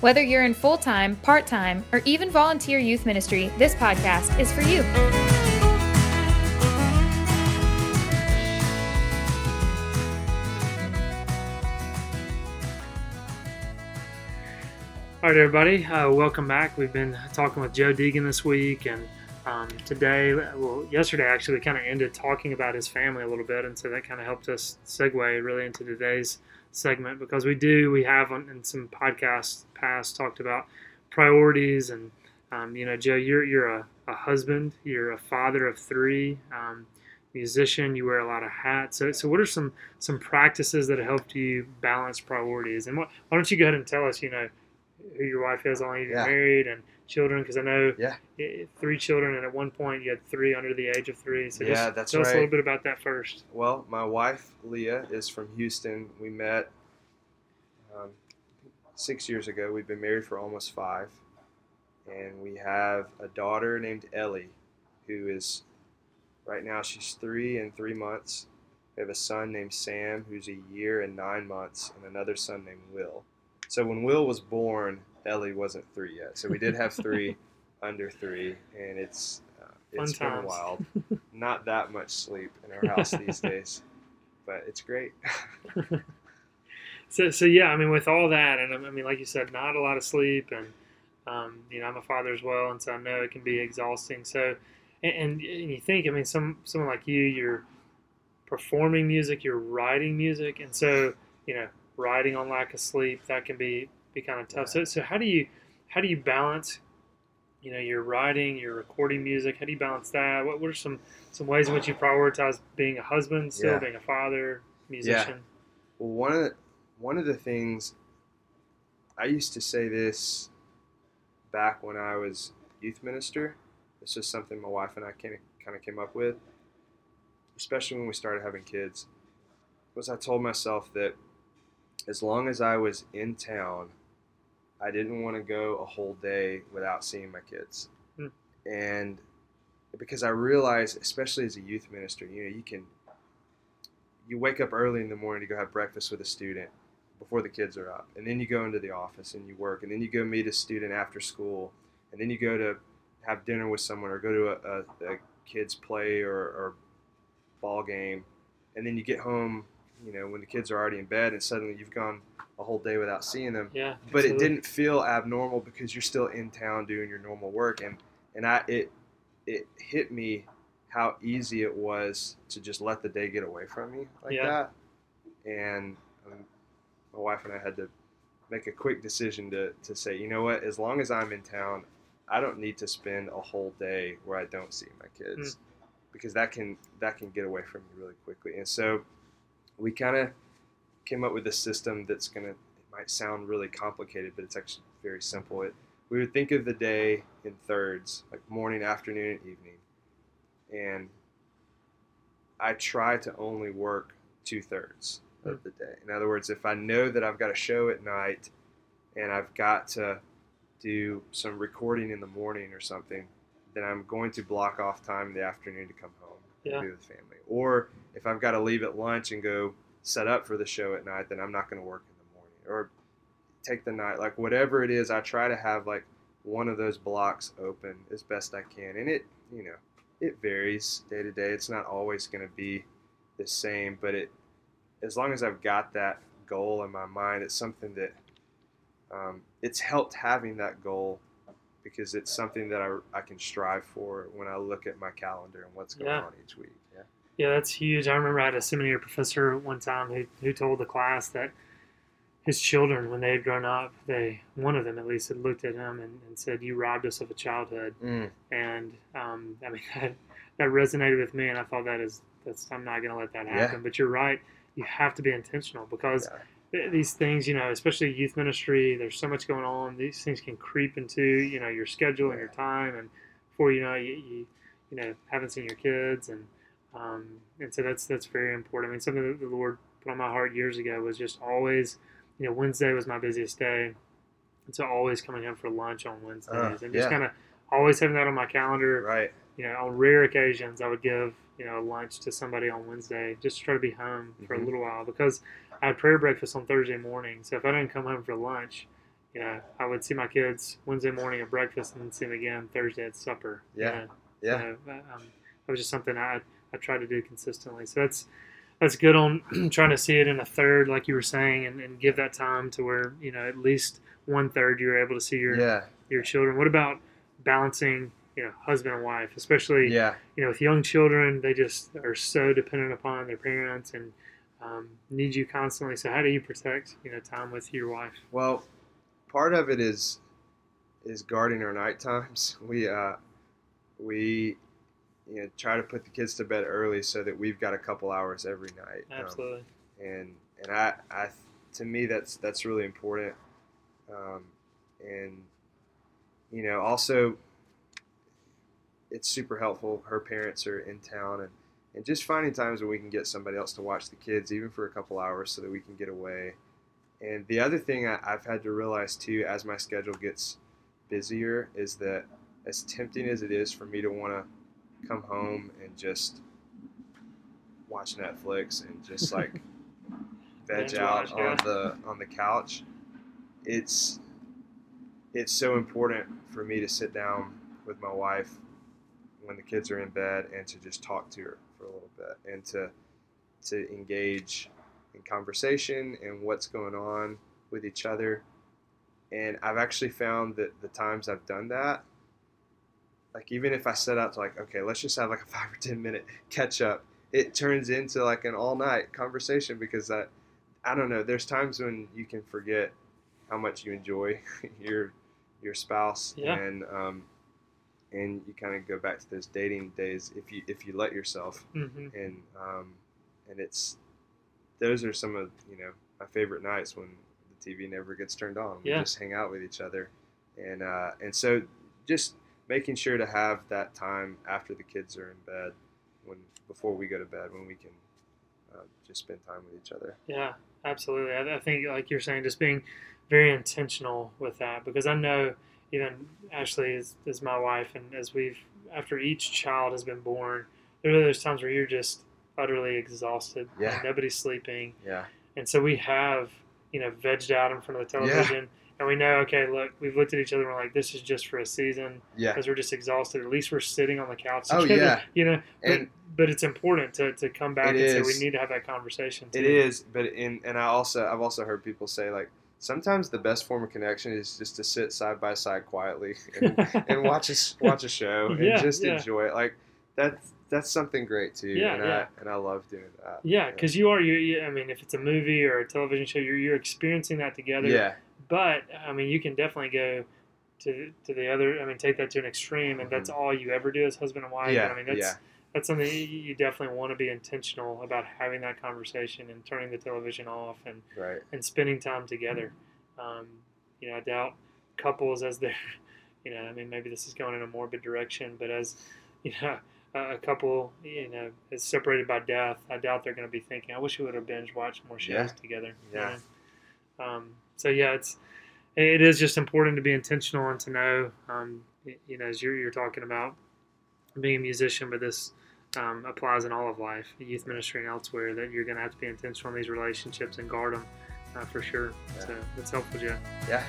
Whether you're in full time, part time, or even volunteer youth ministry, this podcast is for you. All right, everybody, uh, welcome back. We've been talking with Joe Deegan this week, and um, today, well, yesterday actually, we kind of ended talking about his family a little bit, and so that kind of helped us segue really into today's segment because we do, we have on, in some podcasts past talked about priorities, and um, you know, Joe, you're you're a, a, husband, you're a father of three, um, musician, you wear a lot of hats. So, so what are some some practices that have helped you balance priorities? And what, why don't you go ahead and tell us, you know who your wife is, how long you're yeah. married, and children. Because I know yeah. three children, and at one point you had three under the age of three. So yeah, just that's tell right. us a little bit about that first. Well, my wife Leah is from Houston. We met um, six years ago. We've been married for almost five, and we have a daughter named Ellie, who is right now she's three and three months. We have a son named Sam, who's a year and nine months, and another son named Will. So when Will was born, Ellie wasn't three yet. So we did have three under three, and it's uh, it's Fun been times. wild. Not that much sleep in our house these days, but it's great. so, so yeah, I mean, with all that, and I mean, like you said, not a lot of sleep, and um, you know, I'm a father as well, and so I know it can be exhausting. So, and, and, and you think, I mean, some someone like you, you're performing music, you're writing music, and so you know, writing on lack of sleep that can be be kind of tough. So, so how do you how do you balance? You know, you're writing, you're recording music. How do you balance that? What, what are some some ways in which you prioritize being a husband, still Yeah. being a father, musician? yeah. Well, one of the, one of the things I used to say this back when I was youth minister. This is something my wife and I kind of kind of came up with, especially when we started having kids. Was I told myself that as long as I was in town, I didn't want to go a whole day without seeing my kids, Hmm. and because I realized, especially as a youth minister, you know, you can you wake up early in the morning to go have breakfast with a student before the kids are up, and then you go into the office and you work, and then you go meet a student after school, and then you go to have dinner with someone or go to a, a, a kids play or, or ball game, and then you get home, you know, when the kids are already in bed, and suddenly you've gone a whole day without seeing them. Yeah, But it didn't feel abnormal because you're still in town doing your normal work, and and I it it hit me how easy it was to just let the day get away from me like Yeah. that, and um, my wife and I had to make a quick decision to to say, you know what, as long as I'm in town, I don't need to spend a whole day where I don't see my kids, because that can that can get away from me really quickly, and so we kind of came up with a system that's gonna. It might sound really complicated, but it's actually very simple. It we would think of the day in thirds, like morning, afternoon, and evening, and I try to only work two thirds of hmm. the day. In other words, if I know that I've got a show at night and I've got to do some recording in the morning or something, then I'm going to block off time in the afternoon to come home Yeah. and be with family. Or if I've got to leave at lunch and go set up for the show at night, then I'm not going to work in the morning or take the night. Like whatever it is, I try to have like one of those blocks open as best I can. And it, you know, it varies day to day. It's not always going to be the same, but it, as long as I've got that goal in my mind, it's something that um, it's helped having that goal because it's something that I, I can strive for when I look at my calendar and what's going Yeah. on each week. Yeah. Yeah, that's huge. I remember I had a seminary professor one time who, who told the class that his children, when they had grown up, they one of them at least had looked at him and, and said, "You robbed us of a childhood." Mm. And um, I mean that, that resonated with me, and I thought that is that's I'm not going to let that happen. But you're right. You have to be intentional because Yeah. th- these things, you know, especially youth ministry, there's so much going on. These things can creep into you know your schedule and your time and before you know you, you you know haven't seen your kids and um, and so that's that's very important. I mean, something that the Lord put on my heart years ago was just always, you know, Wednesday was my busiest day, and so always coming home for lunch on Wednesdays, Uh, and just yeah. kind of always having that on my calendar. Right. You know, on rare occasions, I would give you know lunch to somebody on Wednesday just to try to be home for a Mhm. little while because I had prayer breakfast on Thursday morning. So if I didn't come home for lunch, you know, I would see my kids Wednesday morning at breakfast and then see them again Thursday at supper. you Yeah. know. Yeah. So, um, that was just something I I tried to do consistently. So that's that's good on trying to see it in a third, like you were saying, and, and give that time to where you know at least one third you're able to see your Yeah. your children. What about balancing, you know, husband and wife, especially Yeah. you know with young children, they just are so dependent upon their parents and um, need you constantly. So how do you protect you know time with your wife? Well, part of it is is guarding our night times. We uh, we you know try to put the kids to bed early so that we've got a couple hours every night. Um, Absolutely. and and I, I to me that's that's really important. Um, and you know also it's super helpful. Her parents are in town and. And just finding times when we can get somebody else to watch the kids, even for a couple hours, so that we can get away. And the other thing I, I've had to realize too, as my schedule gets busier, is that as tempting as it is for me to want to come home and just watch Netflix and just like veg out watch, yeah. on the on the couch, it's it's so important for me to sit down with my wife when the kids are in bed and to just talk to her for a little bit and to to engage in conversation and what's going on with each other. And I've actually found that the times I've done that, like even if I set out to like, okay, let's just have like a five or ten minute catch up, it turns into like an all night conversation because I, I don't know. There's times when you can forget how much you enjoy your your spouse, Yeah. and um, and you kind of go back to those dating days if you if you let yourself hmm and um, and it's those are some of you know my favorite nights when the TV never gets turned on. We Yeah. just hang out with each other, and uh, and so just making sure to have that time after the kids are in bed, when before we go to bed, when we can uh, just spend time with each other. Yeah, absolutely. I, I think, like you're saying, just being very intentional with that because I know even Ashley is, is my wife, and as we've after each child has been born, there are those times where you're just utterly exhausted. Yeah. nobody's sleeping, Yeah, and so we have you know vegged out in front of the television. And we know, okay, look, we've looked at each other and we're like, this is just for a season yeah, because we're just exhausted. At least we're sitting on the couch Oh, together, yeah. you know. But, and but it's important to, to come back and say we need to have that conversation. Too. It is, but in and I also I've also heard people say like sometimes the best form of connection is just to sit side by side quietly and, and watch a watch a show and Yeah, just yeah. enjoy it. Like that's that's something great too. Yeah, and yeah. I and I love doing that. Yeah, because you are you, you. I mean, if it's a movie or a television show, you're you're experiencing that together. yeah, But I mean, you can definitely go to to the other. I mean, take that to an extreme, and that's all you ever do as husband and wife. Mm-hmm. yeah, I mean, that's yeah, that's something you, definitely want to be intentional about having that conversation and turning the television off and right. and spending time together. Um, you know, I doubt couples as they're, you know, I mean, maybe this is going in a morbid direction, but as you know, a a couple, you know, is separated by death, I doubt they're going to be thinking, "I wish we would have binge watched more shows Yeah. together." you Yeah. know? Um, so yeah, it's it is just important to be intentional and to know, um, you know, as you're you're talking about being a musician, but this. Um, applies in all of life, youth ministry and elsewhere. That you're going to have to be intentional in these relationships and guard them uh, for sure. Yeah. So that's helpful, Jeff. Yeah.